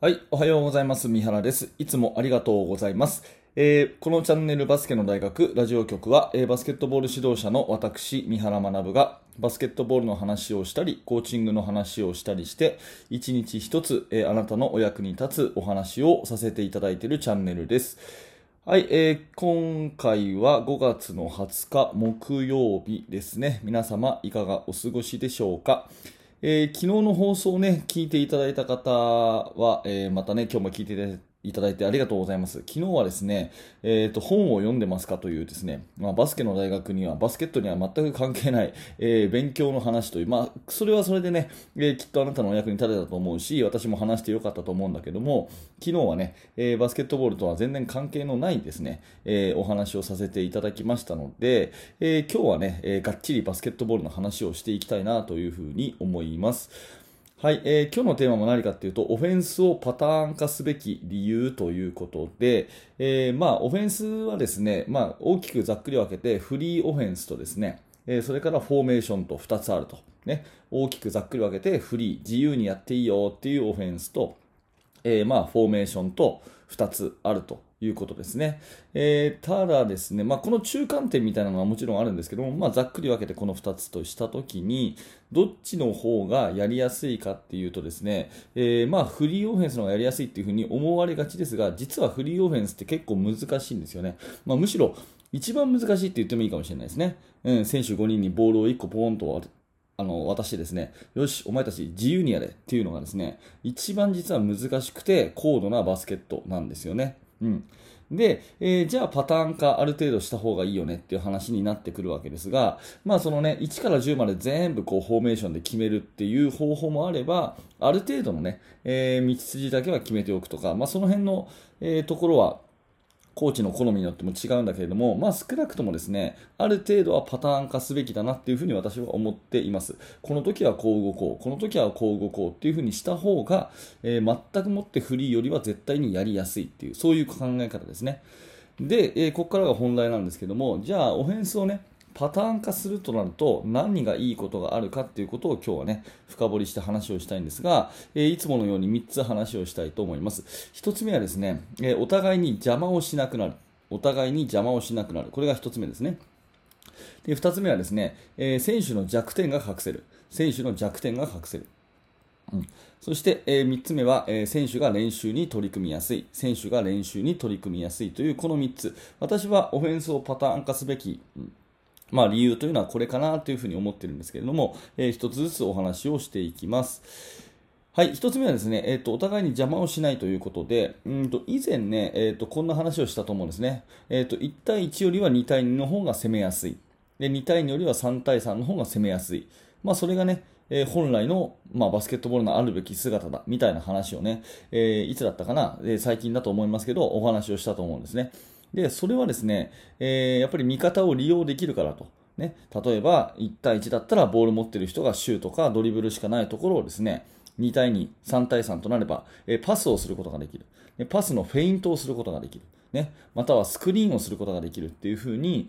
はい、おはようございます。三原です。いつもありがとうございます。えー、このチャンネルバスケの大学ラジオ局は、えー、バスケットボール指導者の私、三原学がバスケットボールの話をしたり、コーチングの話をしたりして、一日一つ、えー、あなたのお役に立つお話をさせていただいているチャンネルです。はい、えー、今回は5月の20日木曜日ですね。皆様いかがお過ごしでしょうか？えー、昨日の放送をね、聞いていただいた方は、えー、またね、今日も聞いていただいてありがとうございます。昨日はですね、えっ、ー、と、本を読んでますかというですね、まあ、バスケの大学には、バスケットには全く関係ない、えー、勉強の話という、まあ、それはそれでね、えー、きっとあなたのお役に立てたと思うし、私も話してよかったと思うんだけども、昨日はね、えバスケットボールとは全然関係のないですね、えお話をさせていただきましたので、え今日はね、えがっちりバスケットボールの話をしていきたいなというふうに思います。はい、えー、今日のテーマも何かっていうと、オフェンスをパターン化すべき理由ということで、えー、まあ、オフェンスはですね、まあ、大きくざっくり分けて、フリーオフェンスとですね、えー、それからフォーメーションと2つあると。ね、大きくざっくり分けて、フリー、自由にやっていいよっていうオフェンスと、えー、まあ、フォーメーションと2つあるということですね。えー、ただですね、まあ、この中間点みたいなのはもちろんあるんですけども、まあ、ざっくり分けてこの2つとしたときに、どっちの方がやりやすいかっていうとですね、えー、まあ、フリーオフェンスの方がやりやすいっていうふうに思われがちですが、実はフリーオフェンスって結構難しいんですよね。まあ、むしろ、一番難しいって言ってもいいかもしれないですね。うん、選手5人にボールを1個ポーンとあの、渡してですね、よし、お前たち自由にやれっていうのがですね、一番実は難しくて高度なバスケットなんですよね。うん。で、えー、じゃあパターン化ある程度した方がいいよねっていう話になってくるわけですが、まあそのね、1から10まで全部こうフォーメーションで決めるっていう方法もあれば、ある程度のね、えー、道筋だけは決めておくとか、まあその辺の、えー、ところは、コーチの好みによっても違うんだけれども、まあ、少なくともですね、ある程度はパターン化すべきだなっていうふうに私は思っています。この時はこう動こう、この時はこう動こうっていうふうにした方が、えー、全くもってフリーよりは絶対にやりやすいっていう、そういう考え方ですね。で、えー、ここからが本題なんですけども、じゃあ、オフェンスをね、パターン化するとなると何がいいことがあるかっていうことを今日はね深掘りして話をしたいんですが、えー、いつものように3つ話をしたいと思います。1つ目はですね、えー、お互いに邪魔をしなくなる。お互いに邪魔をしなくなる。これが1つ目ですね。で2つ目はですね、えー、選手の弱点が隠せる。選手の弱点が隠せる。うん、そして、えー、3つ目は、えー、選手が練習に取り組みやすい、選手が練習に取り組みやすいというこの3つ、私はオフェンスをパターン化すべき、うん。まあ、理由というのはこれかなというふうに思っているんですけれども、えー、一つずつお話をしていきます。はい、一つ目はですね、えっ、ー、と、お互いに邪魔をしないということで、うんと、以前ね、えっ、ー、と、こんな話をしたと思うんですね。えっ、と、1対1よりは2対2の方が攻めやすい。で、2対2よりは3対3の方が攻めやすい。まあ、それがね、えー、本来の、まあ、バスケットボールのあるべき姿だ、みたいな話をね、えー、いつだったかな、えー、最近だと思いますけど、お話をしたと思うんですね。で、それはですね、えー、やっぱり味方を利用できるからと。ね、例えば、1対1だったらボール持ってる人がシュートかドリブルしかないところをですね、2対2、3対3となれば、え、パスをすることができる。パスのフェイントをすることができる。ね、またはスクリーンをすることができるっていうふうに、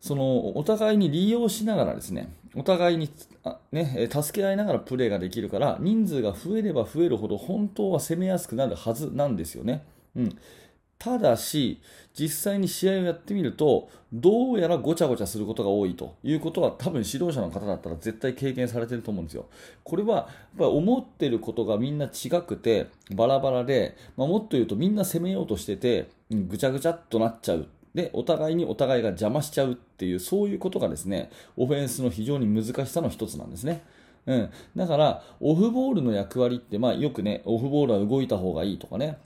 そのお互いに利用しながらですね、お互いにね、助け合いながらプレーができるから、人数が増えれば増えるほど本当は攻めやすくなるはずなんですよね。うん、ただし、実際に試合をやってみると、どうやらごちゃごちゃすることが多いということは、多分指導者の方だったら絶対経験されてると思うんですよ。これは、やっぱり思ってることがみんな違くて、バラバラで、まあ、もっと言うとみんな攻めようとしてて、ぐちゃぐちゃっとなっちゃう。で、お互いにお互いが邪魔しちゃうっていう、そういうことがですね、オフェンスの非常に難しさの一つなんですね。うん。だから、オフボールの役割って、まあよくね、オフボールは動いた方がいいとかね、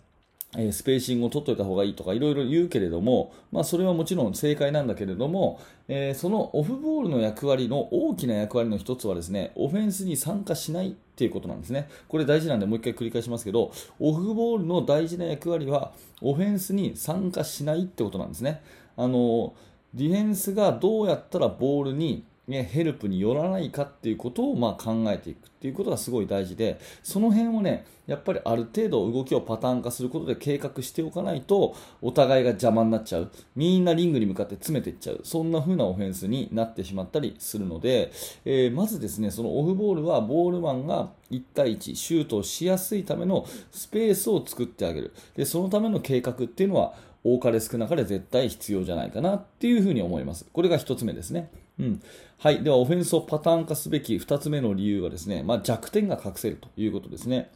えスペーシングを取っておいた方がいいとかいろいろ言うけれども、まあ、それはもちろん正解なんだけれども、えー、そのオフボールの役割の大きな役割の一つはですね、オフェンスに参加しないっていうことなんですね。これ大事なんでもう一回繰り返しますけど、オフボールの大事な役割はオフェンスに参加しないってことなんですね。あのディフェンスがどうやったらボールにね、ヘルプによらないかっていうことをまあ考えていくっていうことがすごい大事でその辺をねやっぱりある程度動きをパターン化することで計画しておかないとお互いが邪魔になっちゃうみんなリングに向かって詰めていっちゃうそんな風なオフェンスになってしまったりするので、えー、まずですねそのオフボールはボールマンが1対1シュートをしやすいためのスペースを作ってあげるでそのための計画っていうのは多かれ少なかれ絶対必要じゃないかなっていうふうに思います。これが1つ目ですね。うん。はい。では、オフェンスをパターン化すべき2つ目の理由はですね、まあ、弱点が隠せるということですね。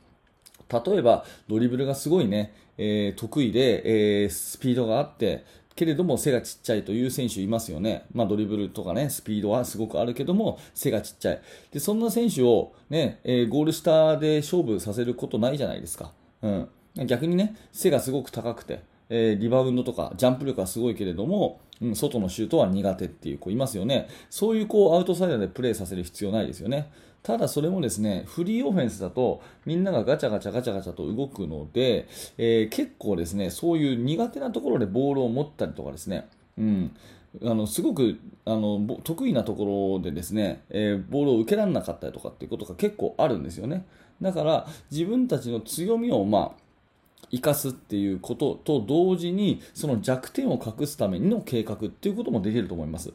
例えば、ドリブルがすごいね、えー、得意で、えー、スピードがあって、けれども背がちっちゃいという選手いますよね。まあ、ドリブルとかね、スピードはすごくあるけども、背がちっちゃい。で、そんな選手をね、えー、ゴール下で勝負させることないじゃないですか。うん。逆にね、背がすごく高くて、えー、リバウンドとかジャンプ力はすごいけれども、うん、外のシュートは苦手っていう子いますよね。そういうこうアウトサイダーでプレーさせる必要ないですよね。ただそれもですね、フリーオフェンスだとみんながガチャガチャガチャガチャと動くので、えー、結構ですね、そういう苦手なところでボールを持ったりとかですね、うん、あのすごくあの得意なところでですね、えー、ボールを受けられなかったりとかっていうことが結構あるんですよね。だから自分たちの強みをまあ生かすっていうことと同時にその弱点を隠すための計画っていうこともできると思います。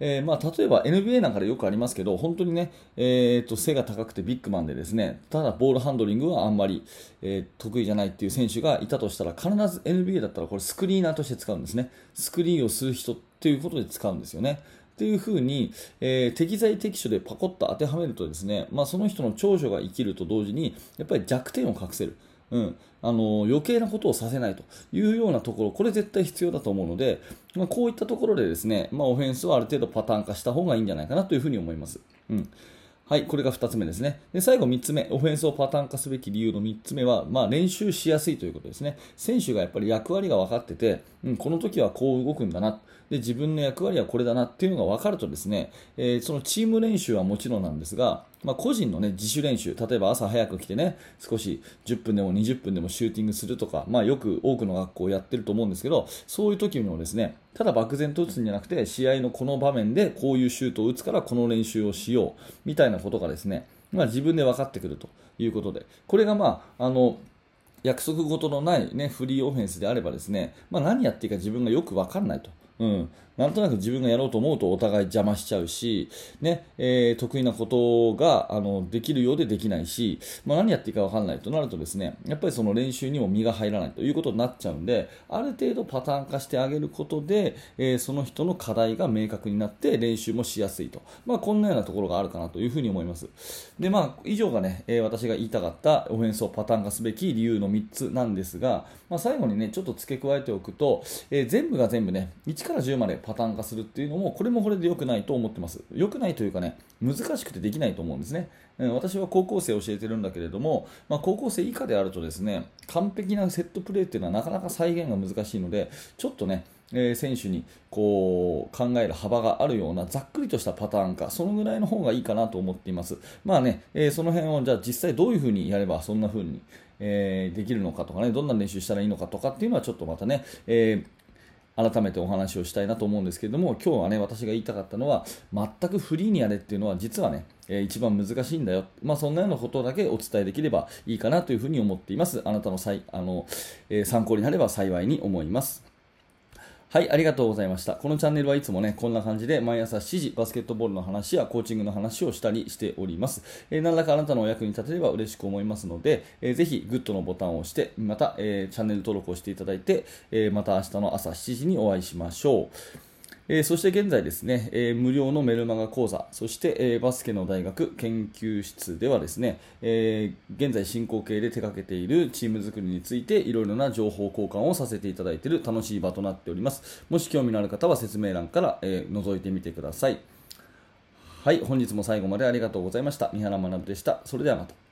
えー、まあ、例えば NBA なんかでよくありますけど本当にね、えー、と背が高くてビッグマンでですねただボールハンドリングはあんまり、えー、得意じゃないっていう選手がいたとしたら必ず NBA だったらこれスクリーナーとして使うんですねスクリーンをする人っていうことで使うんですよね。っていうふうに、えー、適材適所でパコッと当てはめるとですね、まあ、その人の長所が生きると同時にやっぱり弱点を隠せる。うん、あの余計なことをさせないというようなところ、これ絶対必要だと思うので、まあ、こういったところでですね、まあ、オフェンスはある程度パターン化した方がいいんじゃないかなというふうに思います。うんはい、これが2つ目ですね。で最後3つ目、オフェンスをパターン化すべき理由の3つ目は、まあ、練習しやすいということですね。選手がやっぱり役割が分かってて、うん、この時はこう動くんだな。で自分の役割はこれだなっていうのが分かるとですね、えー、そのチーム練習はもちろんなんですが、まあ、個人の、ね、自主練習、例えば朝早く来てね、少し10分でも20分でもシューティングするとか、まあ、よく多くの学校やってると思うんですけど、そういう時にもですね、ただ漠然と打つんじゃなくて、試合のこの場面でこういうシュートを打つからこの練習をしようみたいなことがですね、まあ、自分で分かってくるということで、これがまあ、あの、約束事のない、ね、フリーオフェンスであればですね、まあ、何やっていいか自分がよく分からないと。うん、なんとなく自分がやろうと思うとお互い邪魔しちゃうし、ねえー、得意なことがあのできるようでできないし、まあ、何やっていいか分からないとなるとですねやっぱりその練習にも身が入らないということになっちゃうんである程度パターン化してあげることで、えー、その人の課題が明確になって練習もしやすいと、まあ、こんなようなところがあるかなというふうに思います。で、まあ、以上がね、えー、私が言いたかったオフェンスをパターン化すべき理由の3つなんですが、まあ、最後にねちょっと付け加えておくと、えー、全部が全部ね1から10までパターン化するっていうのもこれもこれで良くないと思ってます良くないというかね難しくてできないと思うんですね私は高校生を教えてるんだけれども、まあ、高校生以下であるとですね完璧なセットプレーっていうのはなかなか再現が難しいのでちょっとねえー、選手にこう考える幅があるようなざっくりとしたパターンかそのぐらいの方がいいかなと思っています。まあね、えー、その辺をじゃあ実際どういうふうにやればそんな風に、えー、できるのかとかねどんな練習したらいいのかとかっていうのはちょっとまたね、えー改めてお話をしたいなと思うんですけれども今日はね私が言いたかったのは全くフリーにやれっていうのは実はね、えー、一番難しいんだよ、まあ、そんなようなことだけお伝えできればいいかなというふうに思っています。あなたのさいあの、えー、参考になれば幸いに思います。はい、ありがとうございました。このチャンネルはいつもね、こんな感じで毎朝7時、バスケットボールの話やコーチングの話をしたりしております。えー、何らかあなたのお役に立てれば嬉しく思いますので、えー、ぜひグッドのボタンを押して、また、えー、チャンネル登録をしていただいて、えまた明日の朝7時にお会いしましょう。えー、そして現在ですね、えー、無料のメルマガ講座、そして、えー、バスケの大学研究室ではですね、え現在進行形で手掛けているチーム作りについていろいろな情報交換をさせていただいている楽しい場となっております。もし興味のある方は説明欄から、え覗いてみてください。はい、本日も最後までありがとうございました。三原学でした。それではまた。